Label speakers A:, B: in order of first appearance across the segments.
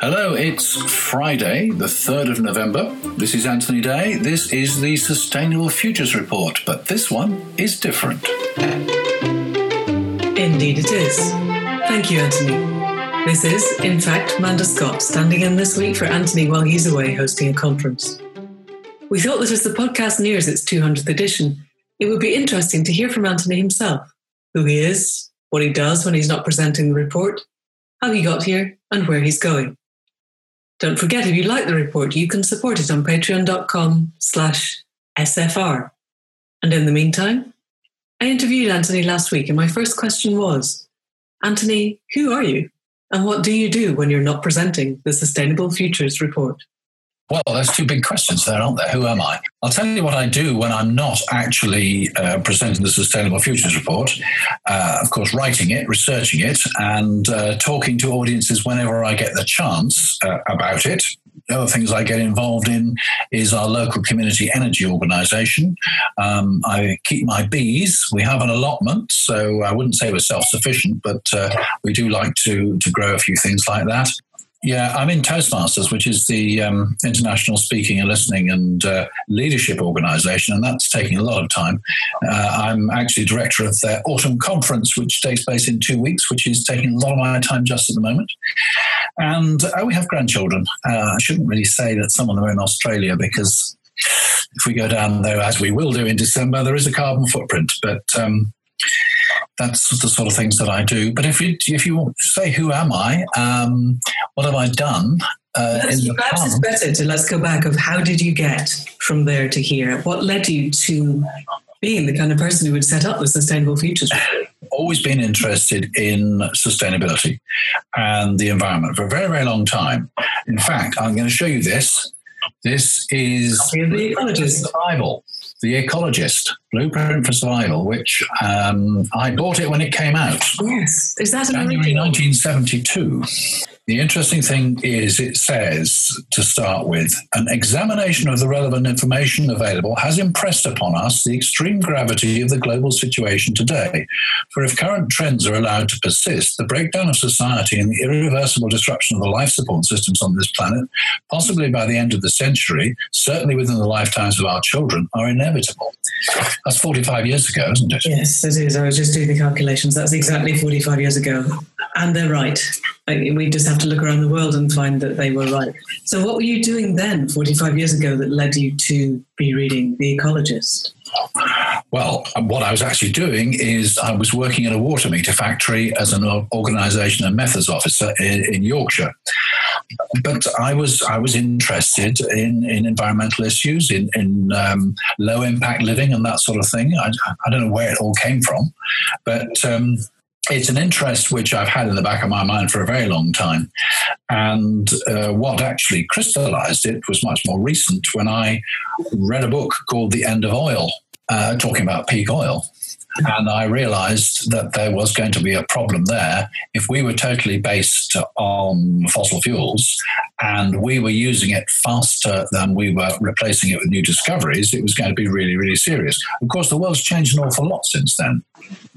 A: Hello, it's Friday, the 3rd of November. This is Anthony Day. This is the Sustainable Futures Report, but this one is different.
B: Indeed, it is. Thank you, Anthony. This is, in fact, Manda Scott standing in this week for Anthony while he's away hosting a conference. We thought that as the podcast nears its 200th edition, it would be interesting to hear from Anthony himself who he is, what he does when he's not presenting the report, how he got here, and where he's going. Don't forget, if you like the report, you can support it on patreon.com slash SFR. And in the meantime, I interviewed Anthony last week, and my first question was, Anthony, who are you? And what do you do when you're not presenting the Sustainable Futures Report?
A: Well, there's two big questions there, aren't there? Who am I? I'll tell you what I do when I'm not actually uh, presenting the Sustainable Futures Report. Uh, of course, writing it, researching it, and uh, talking to audiences whenever I get the chance uh, about it. The other things I get involved in is our local community energy organisation. Um, I keep my bees. We have an allotment, so I wouldn't say we're self sufficient, but uh, we do like to, to grow a few things like that. Yeah, I'm in Toastmasters, which is the um, international speaking and listening and uh, leadership organization, and that's taking a lot of time. Uh, I'm actually director of their autumn conference, which takes place in two weeks, which is taking a lot of my time just at the moment. And uh, we have grandchildren. Uh, I shouldn't really say that some of them are in Australia because if we go down there, as we will do in December, there is a carbon footprint. But um, that's the sort of things that I do. But if you if you say who am I, um, what have I done?
B: Uh, perhaps it's better to let's go back of how did you get from there to here? What led you to being the kind of person who would set up the Sustainable Futures?
A: Always been interested in sustainability and the environment for a very very long time. In fact, I'm going to show you this. This is
B: the ecologist
A: Bible. The Ecologist, Blueprint for Survival, which um, I bought it when it came out.
B: Yes, is that
A: January 1972. The interesting thing is, it says to start with, an examination of the relevant information available has impressed upon us the extreme gravity of the global situation today. For if current trends are allowed to persist, the breakdown of society and the irreversible disruption of the life support systems on this planet, possibly by the end of the century, certainly within the lifetimes of our children, are inevitable. That's 45 years ago, isn't it?
B: Yes, it is. I was just doing the calculations. That's exactly 45 years ago. And they're right. We just have to look around the world and find that they were right. So, what were you doing then, 45 years ago, that led you to be reading The Ecologist?
A: Well, what I was actually doing is I was working at a water meter factory as an organisation and methods officer in, in, Yorkshire. But I was I was interested in, in environmental issues, in, in um, low impact living, and that sort of thing. I, I, don't know where it all came from, but um, it's an interest which I've had in the back of my mind for a very long time. And uh, what actually crystallized it was much more recent when I read a book called The End of Oil, uh, talking about peak oil. And I realized that there was going to be a problem there if we were totally based on fossil fuels and we were using it faster than we were replacing it with new discoveries, it was going to be really, really serious. Of course, the world's changed an awful lot since then.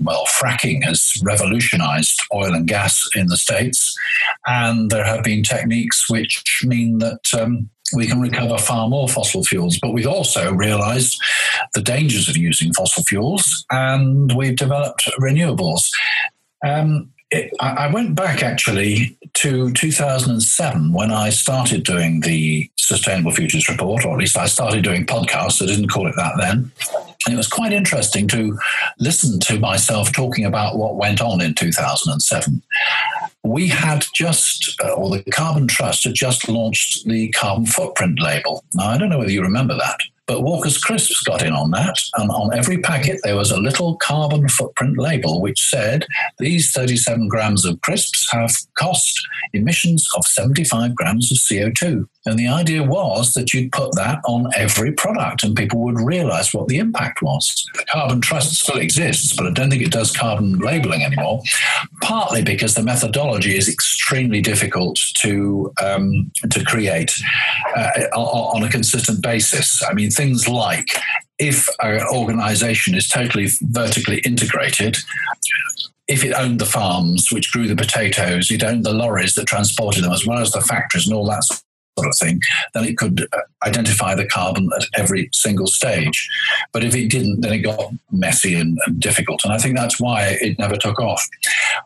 A: Well, fracking has revolutionized oil and gas in the States, and there have been techniques which mean that um, we can recover far more fossil fuels. But we've also realized the dangers of using fossil fuels and we've developed renewables. Um, I went back actually to 2007 when I started doing the Sustainable Futures Report, or at least I started doing podcasts. I didn't call it that then. And it was quite interesting to listen to myself talking about what went on in 2007 we had just, uh, or the Carbon Trust had just launched the carbon footprint label. Now, I don't know whether you remember that. But Walker's Crisps got in on that, and on every packet there was a little carbon footprint label which said these 37 grams of crisps have cost emissions of 75 grams of CO2. And the idea was that you'd put that on every product and people would realize what the impact was. The Carbon Trust still exists, but I don't think it does carbon labeling anymore, partly because the methodology is extremely difficult to, um, to create uh, on a consistent basis. I mean, things like if an organization is totally vertically integrated, if it owned the farms which grew the potatoes, it owned the lorries that transported them, as well as the factories and all that of thing, then it could uh, identify the carbon at every single stage. But if it didn't, then it got messy and, and, difficult. And I think that's why it never took off.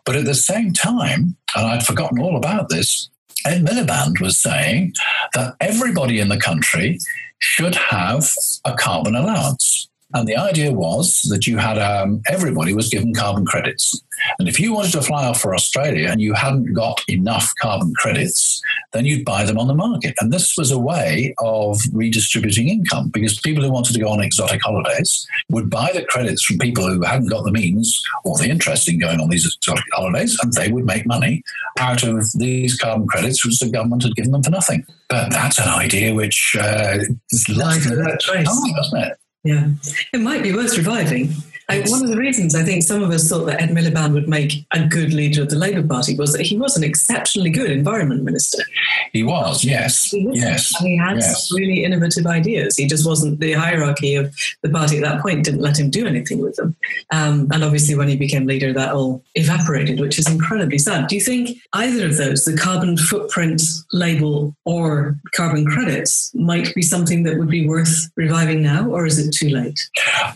A: But at the same time, and I'd forgotten all about this, Ed Miliband was saying that everybody in the country should have a carbon allowance. And the idea was that you had um, everybody was given carbon credits. And if you wanted to fly off for Australia and you hadn't got enough carbon credits, then you'd buy them on the market. And this was a way of redistributing income because people who wanted to go on exotic holidays would buy the credits from people who hadn't got the means or the interest in going on these exotic holidays, and they would make money out of these carbon credits, which the government had given them for nothing. But that's an idea which uh, is lost in that
B: time, doesn't it? Yeah, it might be worth reviving. I, one of the reasons I think some of us thought that Ed Miliband would make a good leader of the Labour Party was that he was an exceptionally good environment minister.
A: He was, yes,
B: he
A: was, yes.
B: And he had yes. really innovative ideas. He just wasn't the hierarchy of the party at that point didn't let him do anything with them. Um, and obviously, when he became leader, that all evaporated, which is incredibly sad. Do you think either of those, the carbon footprint label or carbon credits, might be something that would be worth reviving now, or is it too late?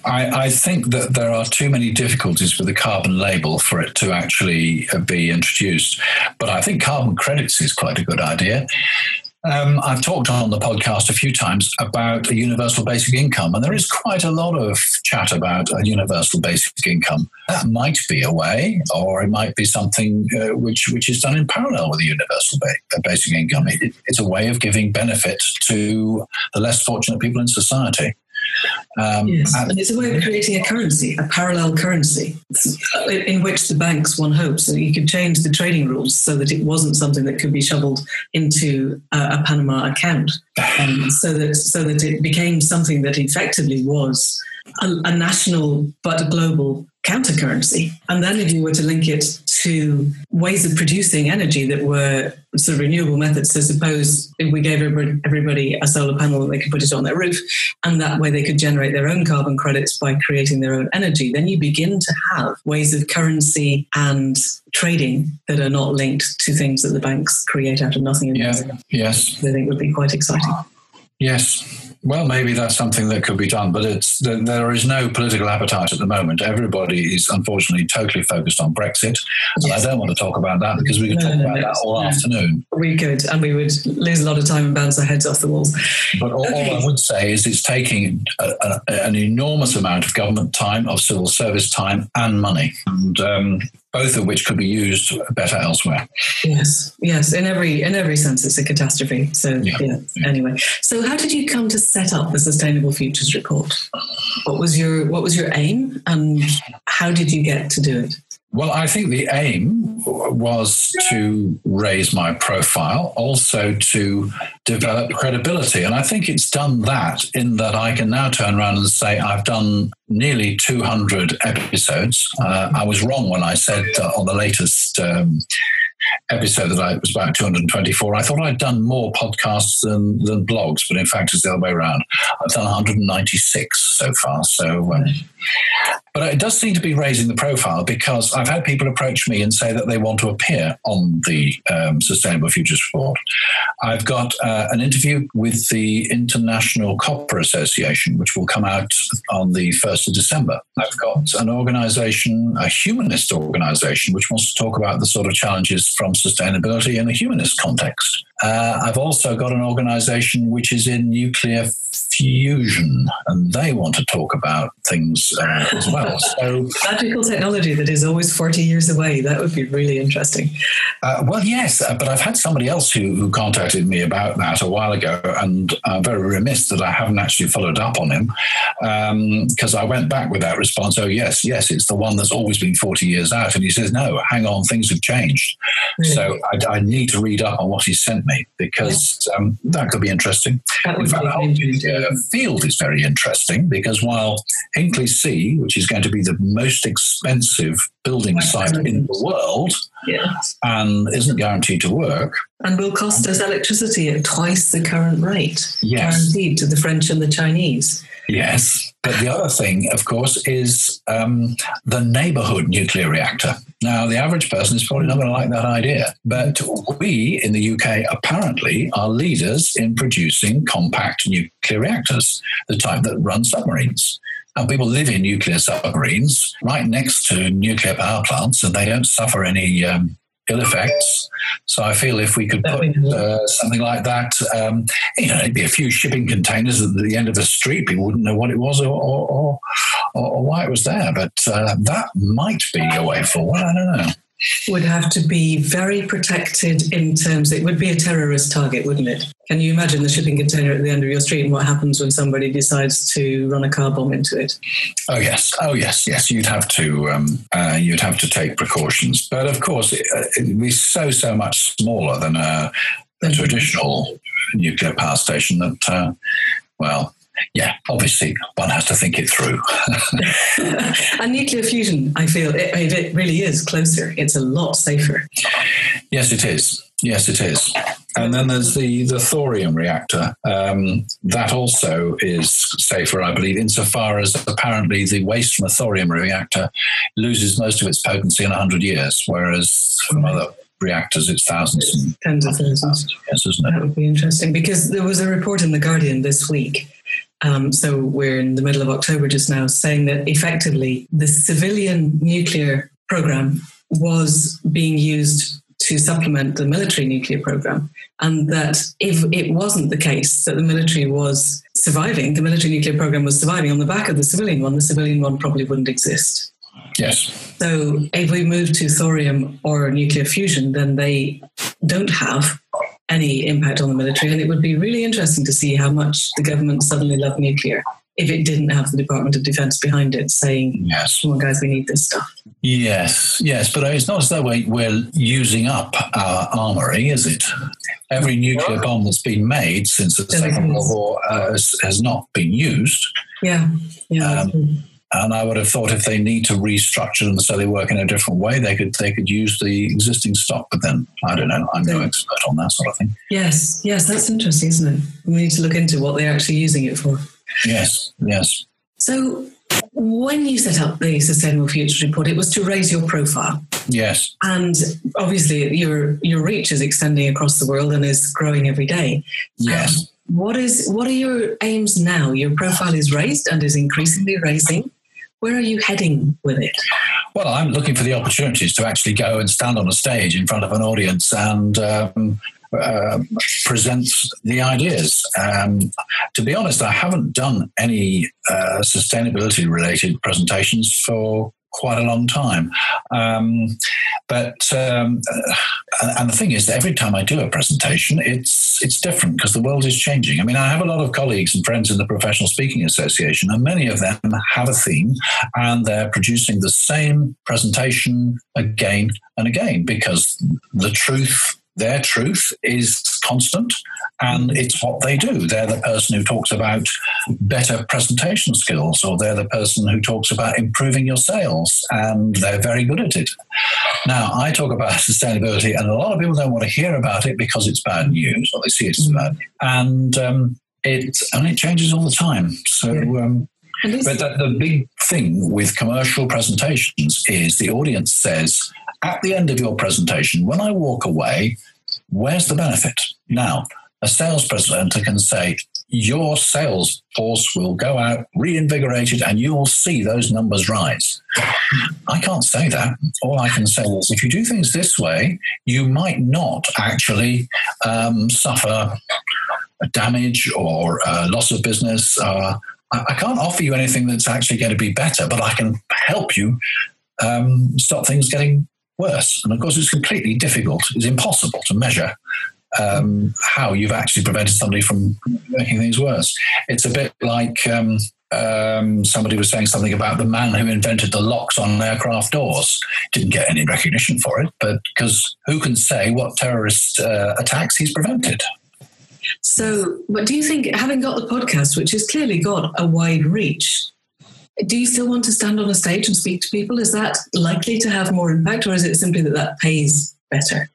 A: I, I think that there are too many difficulties with the carbon label for it to actually uh, be introduced. But I think carbon credits is quite a good idea. Um, I've talked on the podcast a few times about a universal basic income, and there is quite a lot of chat about a universal basic income. That might be a way, or it might be something uh, which which is done in parallel with a universal ba- basic income. It, it's a way of giving benefit to the less fortunate people in society.
B: Um, yes, and, it's a way of creating a currency, a parallel currency, in which the banks, one hopes, that you could change the trading rules so that it wasn't something that could be shoveled into a, a Panama account, um, so that so that it became something that effectively was a, a national but a global counter currency. And then if you were to link it to ways of producing energy that were sort of renewable methods, so suppose if we gave everybody a solar panel and they could put it on their roof, and that way they could generate their own carbon credits by creating their own energy, then you begin to have ways of currency and trading that are not linked to things that the banks create out of nothing.
A: Yeah. Yes.
B: I think would be quite exciting.
A: Yes. Well, maybe that's something that could be done, but it's there is no political appetite at the moment. Everybody is unfortunately totally focused on Brexit, and yes. I don't want to talk about that because we could no, talk no, about no, that all afternoon.
B: We could, and we would lose a lot of time and bounce our heads off the walls.
A: But all, okay. all I would say is it's taking a, a, an enormous amount of government time, of civil service time, and money, and um, both of which could be used better elsewhere.
B: Yes, yes. In every in every sense, it's a catastrophe. So yeah. yeah. Anyway, so how did you come to set up the Sustainable Futures Report? What was your what was your aim, and how did you get to do it?
A: Well, I think the aim was to raise my profile, also to develop credibility. And I think it's done that in that I can now turn around and say I've done nearly 200 episodes. Uh, I was wrong when I said on the latest um, episode that I was about 224. I thought I'd done more podcasts than, than blogs, but in fact, it's the other way around. I've done 196 so far. So, um, but it does seem to be raising the profile because I've had people approach me and say that they want to appear on the um, Sustainable Futures Report. I've got uh, an interview with the International Copper Association, which will come out on the 1st of December. I've got an organization, a humanist organization, which wants to talk about the sort of challenges from sustainability in a humanist context. Uh, I've also got an organization which is in nuclear fusion, and they want to talk about things uh, as well.
B: So, magical technology that is always 40 years away. That would be really interesting.
A: Uh, well, yes, uh, but I've had somebody else who, who contacted me about that a while ago, and I'm very remiss that I haven't actually followed up on him because um, I went back with that response. Oh, yes, yes, it's the one that's always been 40 years out. And he says, no, hang on, things have changed. Really? So I, I, need to read up on what he sent me because yeah. um, that could be interesting. In fact, the whole uh, field is very interesting because while Hinkley C, which is going to be the most expensive building site in the world yes. and isn't guaranteed to work.
B: And will cost us electricity at twice the current rate,
A: yes.
B: guaranteed to the French and the Chinese.
A: Yes. But the other thing, of course, is um, the neighborhood nuclear reactor. Now, the average person is probably not going to like that idea, but we in the UK apparently are leaders in producing compact nuclear reactors, the type that run submarines. And people live in nuclear submarines right next to nuclear power plants, and they don't suffer any um, ill effects. So I feel if we could put uh, something like that, um, you know, it'd be a few shipping containers at the end of a street. People wouldn't know what it was or, or, or, or why it was there. But uh, that might be a way forward. I don't know
B: would have to be very protected in terms it would be a terrorist target wouldn't it? Can you imagine the shipping container at the end of your street and what happens when somebody decides to run a car bomb into it?
A: Oh yes. Oh yes. Yes you'd have to um, uh, you'd have to take precautions. But of course it, would be so so much smaller than a, a traditional nuclear power station that uh, well yeah, obviously one has to think it through.
B: and nuclear fusion, I feel it, it really is closer. It's a lot safer.
A: Yes, it is. Yes, it is. And then there's the, the thorium reactor. Um, that also is safer, I believe, insofar as apparently the waste from a thorium reactor loses most of its potency in 100 years, whereas from other reactors, it's thousands and
B: tens of thousands.
A: Yes, isn't it?
B: That would be interesting because there was a report in The Guardian this week um, so we're in the middle of October just now, saying that effectively the civilian nuclear program was being used to supplement the military nuclear program. And that if it wasn't the case that the military was surviving, the military nuclear program was surviving on the back of the civilian one, the civilian one probably wouldn't exist.
A: Yes.
B: So if we move to thorium or nuclear fusion, then they don't have any impact on the military. And it would be really interesting to see how much the government suddenly loved nuclear if it didn't have the Department of Defense behind it saying,
A: yes.
B: come on, guys, we need this stuff.
A: Yes, yes, but it's not as though we're using up our armory, is it? Every nuclear bomb that's been made since the Second World War uh, has, has, not been used.
B: Yeah, yeah. Um,
A: and I would have thought if they need to restructure them so they work in a different way, they could they could use the existing stock. But then I don't know. I'm no expert on that sort of thing.
B: Yes, yes, that's interesting, isn't it? We need to look into what they're actually using it for.
A: Yes, yes.
B: So when you set up the Sustainable Futures Report, it was to raise your profile.
A: Yes.
B: And obviously your your reach is extending across the world and is growing every day.
A: Yes. Um,
B: what is what are your aims now? Your profile is raised and is increasingly raising. Where are you heading with it?
A: Well, I'm looking for the opportunities to actually go and stand on a stage in front of an audience and um, uh, present the ideas. Um, to be honest, I haven't done any uh, sustainability related presentations for quite a long time. Um, but um, uh, and the thing is that every time I do a presentation, it's it's different because the world is changing. I mean, I have a lot of colleagues and friends in the Professional Speaking Association, and many of them have a theme, and they're producing the same presentation again and again because the truth their truth is constant and it's what they do. They're the person who talks about better presentation skills, or they're the person who talks about improving your sales, and they're very good at it. Now, I talk about sustainability, and a lot of people don't want to hear about it because it's bad news, or they see it as bad. And um, it and it changes all the time. So. Um, but the, the big thing with commercial presentations is the audience says, at the end of your presentation, when I walk away, where's the benefit? Now, a sales presenter can say, your sales force will go out reinvigorated and you will see those numbers rise. I can't say that. All I can say is if you do things this way, you might not actually um, suffer damage or uh, loss of business. Uh, I, I, can't offer you anything that's actually going to be better, but I can help you um, stop things getting worse. And of course, it's completely difficult, it's impossible to measure um, how you've actually prevented somebody from making things worse. It's a bit like um, um, somebody was saying something about the man who invented the locks on aircraft doors. Didn't get any recognition for it, but because who can say what terrorist uh, attacks he's prevented?
B: So, but do you think, having got the podcast, which has clearly got a wide reach, do you still want to stand on a stage and speak to people? Is that likely to have more impact, or is it simply that that pays better?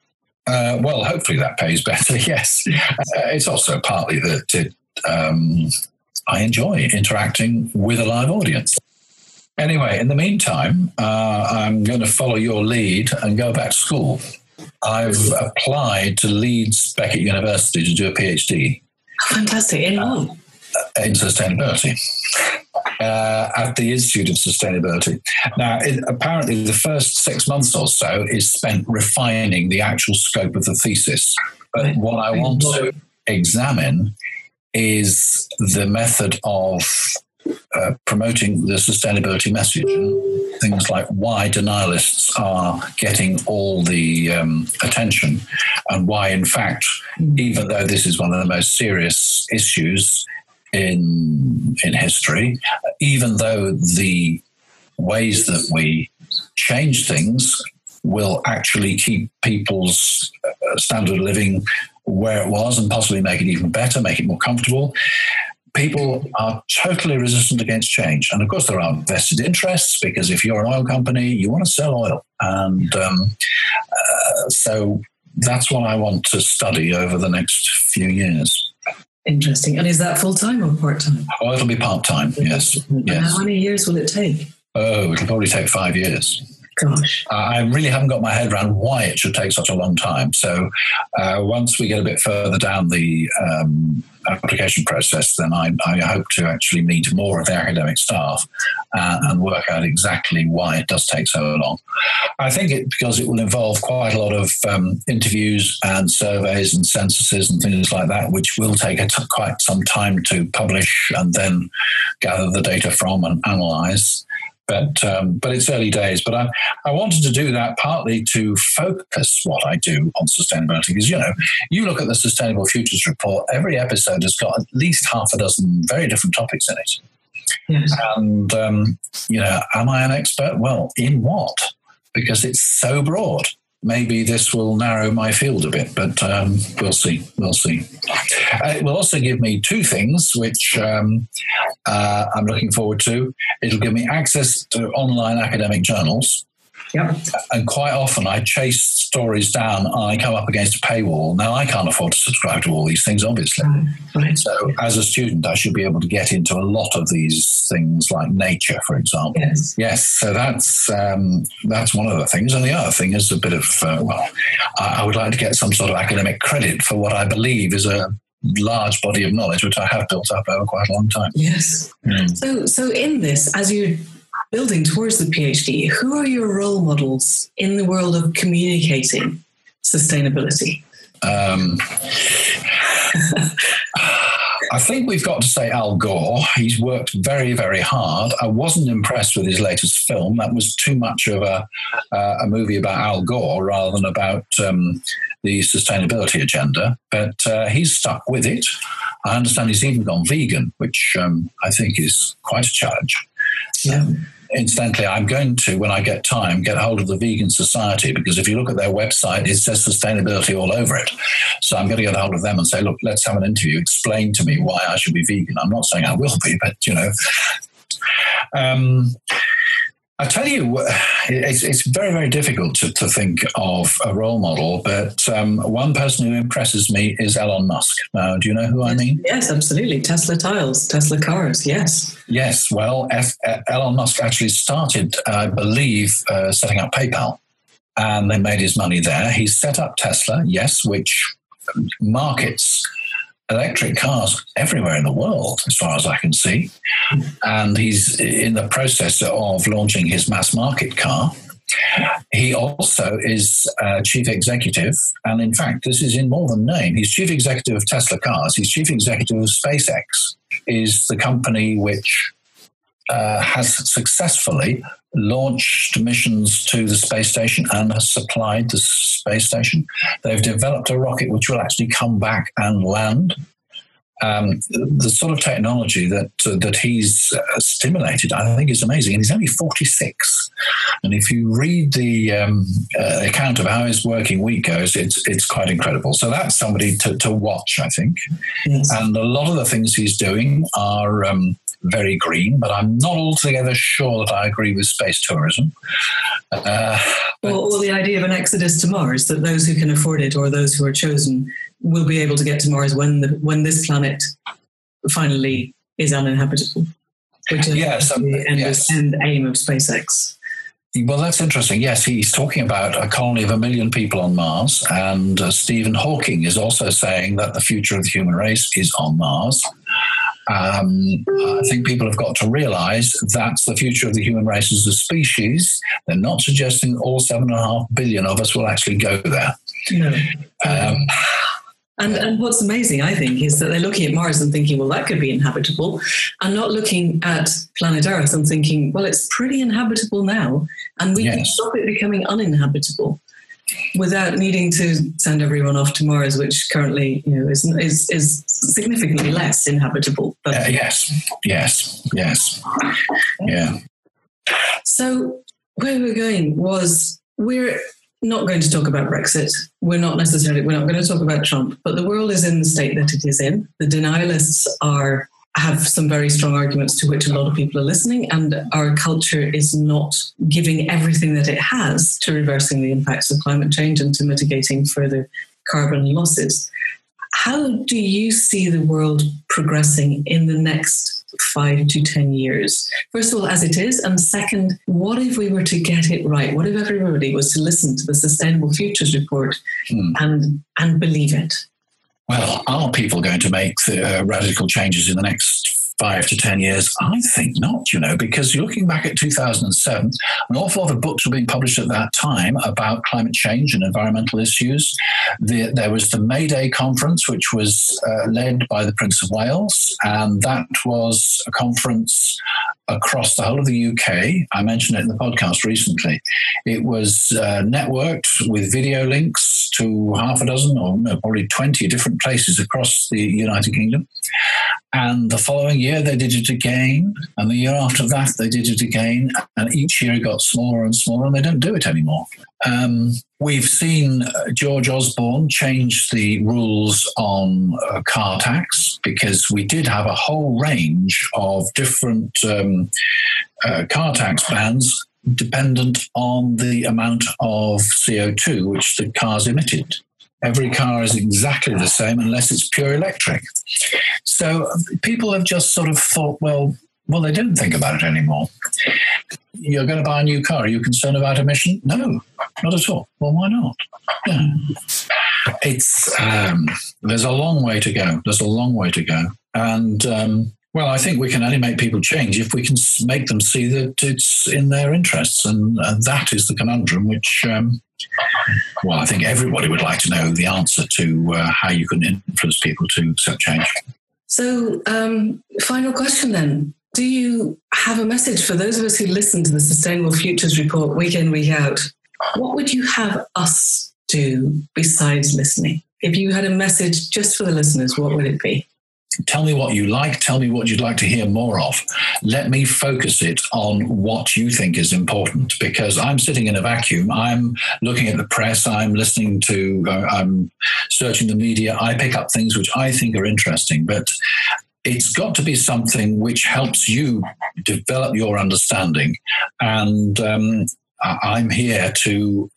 A: Uh, well, hopefully that pays better. Yes, uh, it's also partly that it, um, I enjoy interacting with a live audience. Anyway, in the meantime, uh, I'm going to follow your lead and go back to school. I've applied to Leeds Beckett University to do a PhD.
B: Fantastic. In what?
A: Uh, in sustainability. Uh, at the Institute of Sustainability. Now, it, apparently, the first six months or so is spent refining the actual scope of the thesis. But what I want to examine is the method of uh, promoting the sustainability message. Things like why denialists are getting all the um, attention, and why, in fact, even though this is one of the most serious issues in in history, even though the ways that we change things will actually keep people's uh, standard of living where it was and possibly make it even better, make it more comfortable. People are totally resistant against change. And of course, there are vested interests because if you're an oil company, you want to sell oil. And um, uh, so that's what I want to study over the next few years.
B: Interesting. And is that full time or part time?
A: Oh, it'll be part time, yes. yes.
B: How many years will it take?
A: Oh, it'll probably take five years.
B: Gosh.
A: I really haven't got my head around why it should take such a long time. So uh, once we get a bit further down the um, application process, then I, I, hope to actually meet more of the academic staff uh, and work out exactly why it does take so long. I think it because it will involve quite a lot of um, interviews and surveys and censuses and things like that, which will take quite some time to publish and then gather the data from and analyze but um, but it's early days. But I, I wanted to do that partly to focus what I do on sustainability because you know you look at the Sustainable Futures Report. Every episode has got at least half a dozen very different topics in it. Yes. And um, you know, am I an expert? Well, in what? Because it's so broad maybe this will narrow my field a bit, but um, we'll see. We'll see. Uh, it will also give me two things, which um, uh, I'm looking forward to. It'll give me access to online academic journals.
B: Yep.
A: And quite often I chase stories down and I come up against a paywall. Now I can't afford to subscribe to all these things, obviously.
B: Right.
A: So as a student, I should be able to get into a lot of these things like nature, for example.
B: Yes.
A: Yes. So that's um, that's one of the things. And the other thing is a bit of uh, well, I, I would like to get some sort of academic credit for what I believe is a large body of knowledge which I have built up over quite a long time.
B: Yes. Mm. So so in this, as you building towards the PhD, who are your role models in the world of communicating sustainability? Um,
A: I think we've got to say Al Gore. He's worked very, very hard. I wasn't impressed with his latest film. That was too much of a, uh, a movie about Al Gore rather than about um, the sustainability agenda. But uh, he's stuck with it. I understand he's even gone vegan, which um, I think is quite a challenge.
B: Yeah.
A: Um, incidentally, I'm going to, when I get time, get hold of the Vegan Society because if you look at their website, it says sustainability all over it. So I'm going to get hold of them and say, look, let's have an interview. Explain to me why I should be vegan. I'm not saying I will be, but you know. Um, I tell you, it's, it's very, very difficult to, to think of a role model, but um, one person who impresses me is Elon Musk. Now, do you know who I mean?
B: Yes, absolutely. Tesla tiles, Tesla cars, yes.
A: Yes, well, F- Elon Musk actually started, I believe, uh, setting up PayPal, and they made his money there. He set up Tesla, yes, which markets electric cars everywhere in the world, as far as I can see. And he's in the process of launching his mass market car. He also is uh, chief executive, and in fact, this is in more than name. He's chief executive of Tesla Cars. He's chief executive of SpaceX, is the company which uh, has successfully launched missions to the space station and has supplied the space station. They've developed a rocket which will actually come back and land. Um, the sort of technology that uh, that he's uh, stimulated, I think, is amazing. And he's only 46. And if you read the um, uh, account of how his working week goes, it's it's quite incredible. So that's somebody to, to watch, I think. Yes. And a lot of the things he's doing are um, very green, but I'm not altogether sure that I agree with space tourism.
B: Uh, well, well, the idea of an exodus to Mars, that those who can afford it or those who are chosen will be able to get to Mars when the, when this planet finally is uninhabitable. which is
A: Yes, um,
B: the end,
A: yes.
B: end aim of SpaceX.
A: Well, that's interesting. Yes, he's talking about a colony of a million people on Mars, and uh, Stephen Hawking is also saying that the future of the human race is on Mars. Um, I think people have got to realize that's the future of the human race as a species. They're not suggesting all seven and a half billion of us will actually go there.
B: No.
A: Um,
B: And, and what's amazing, I think, is that they're looking at Mars and thinking, well, that could be inhabitable, and not looking at planet Earth and thinking, well, it's pretty inhabitable now, and we can stop it becoming uninhabitable without needing to send everyone off to Mars, which currently you know, is, is, is significantly less inhabitable. But
A: uh, yes, yes, yes. Yeah.
B: So where we're going was we're not going to talk about Brexit. We're not necessarily we're not going to talk about Trump, but the world is in the state that it is in. The denialists are have some very strong arguments to which a lot of people are listening, and our culture is not giving everything that it has to reversing the impacts of climate change and to mitigating further carbon losses. How do you see the world progressing in the next five to 10 years? First of all, as it is. And second, what if we were to get it right? What if everybody was to listen to the Sustainable Futures Report
A: Hmm.
B: and, and believe it?
A: Well, are people going to make the, uh, radical changes in the next five to 10 years? I think not, you know, because looking back at 2007, an awful lot of books were being published at that time about climate change and environmental issues. The, there was the May Day conference, which was uh, led by the Prince of Wales, and that was a conference across the whole of the UK. I mentioned it in the podcast recently. It was uh, networked with video links to half a dozen or no, probably 20 different places across the United Kingdom. And the following year, they did it again. And the year after that, they did it again. And each year it got smaller and smaller, and they don't do it anymore. Um, we've seen uh, George Osborne change the rules on uh, car tax because we did have a whole range of different um, uh, car tax bans dependent on the amount of CO2 which the cars emitted. Every car is exactly the same unless it's pure electric. So people have just sort of thought, well, well, they don't think about it anymore. You're going to buy a new car. Are you concerned about emission? No, not at all. Well, why not? Yeah. It's um, there's a long way to go. There's a long way to go, and um, well, I think we can only make people change if we can make them see that it's in their interests, and, and that is the conundrum. Which, um, well, I think everybody would like to know the answer to uh, how you can influence people to accept change.
B: So, um, final question then. Do you have a message for those of us who listen to the Sustainable Futures Report week in, week out? What would you have us do besides listening? If you had a message just for the listeners, what would it be?
A: Tell me what you like. Tell me what you'd like to hear more of. Let me focus it on what you think is important because I'm sitting in a vacuum. I'm looking at the press. I'm listening to, uh, I'm searching the media. I pick up things which I think are interesting, but it's got to be something which helps you develop your understanding. And um, I'm here to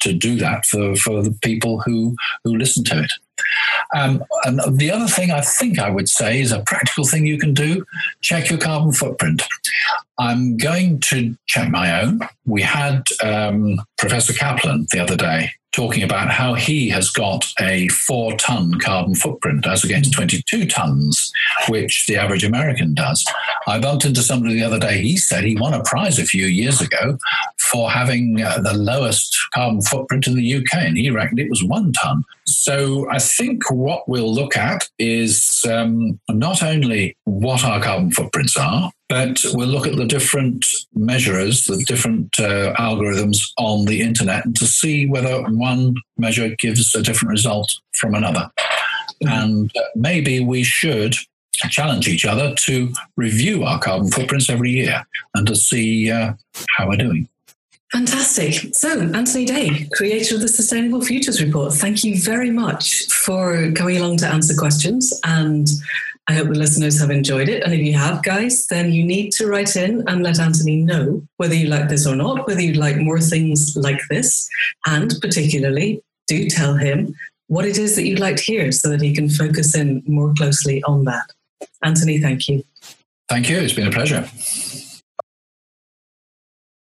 A: to do that for, for the people who who listen to it. Um, and the other thing I think I would say is a practical thing you can do check your carbon footprint. I'm going to check my own. We had um, Professor Kaplan the other day talking about how he has got a four ton carbon footprint as against 22 tons, which the average American does. I bumped into somebody the other day. He said he won a prize a few years ago for having uh, the lowest carbon footprint in the UK, and he reckoned it was one ton. So I think what we'll look at is um, not only what our carbon footprints are, but we'll look at the different measurers, the different uh, algorithms on the internet, and to see whether one measure gives a different result from another. And uh, maybe we should challenge each other to review our carbon footprints every year and to see uh, how we're doing.
B: Fantastic. So, Anthony Day, creator of the Sustainable Futures Report, thank you very much for coming along to answer questions. And I hope the listeners have enjoyed it. And if you have, guys, then you need to write in and let Anthony know whether you like this or not, whether you'd like more things like this. And particularly, do tell him what it is that you'd like to hear so that he can focus in more closely on that. Anthony, thank you.
A: Thank you. It's been a pleasure.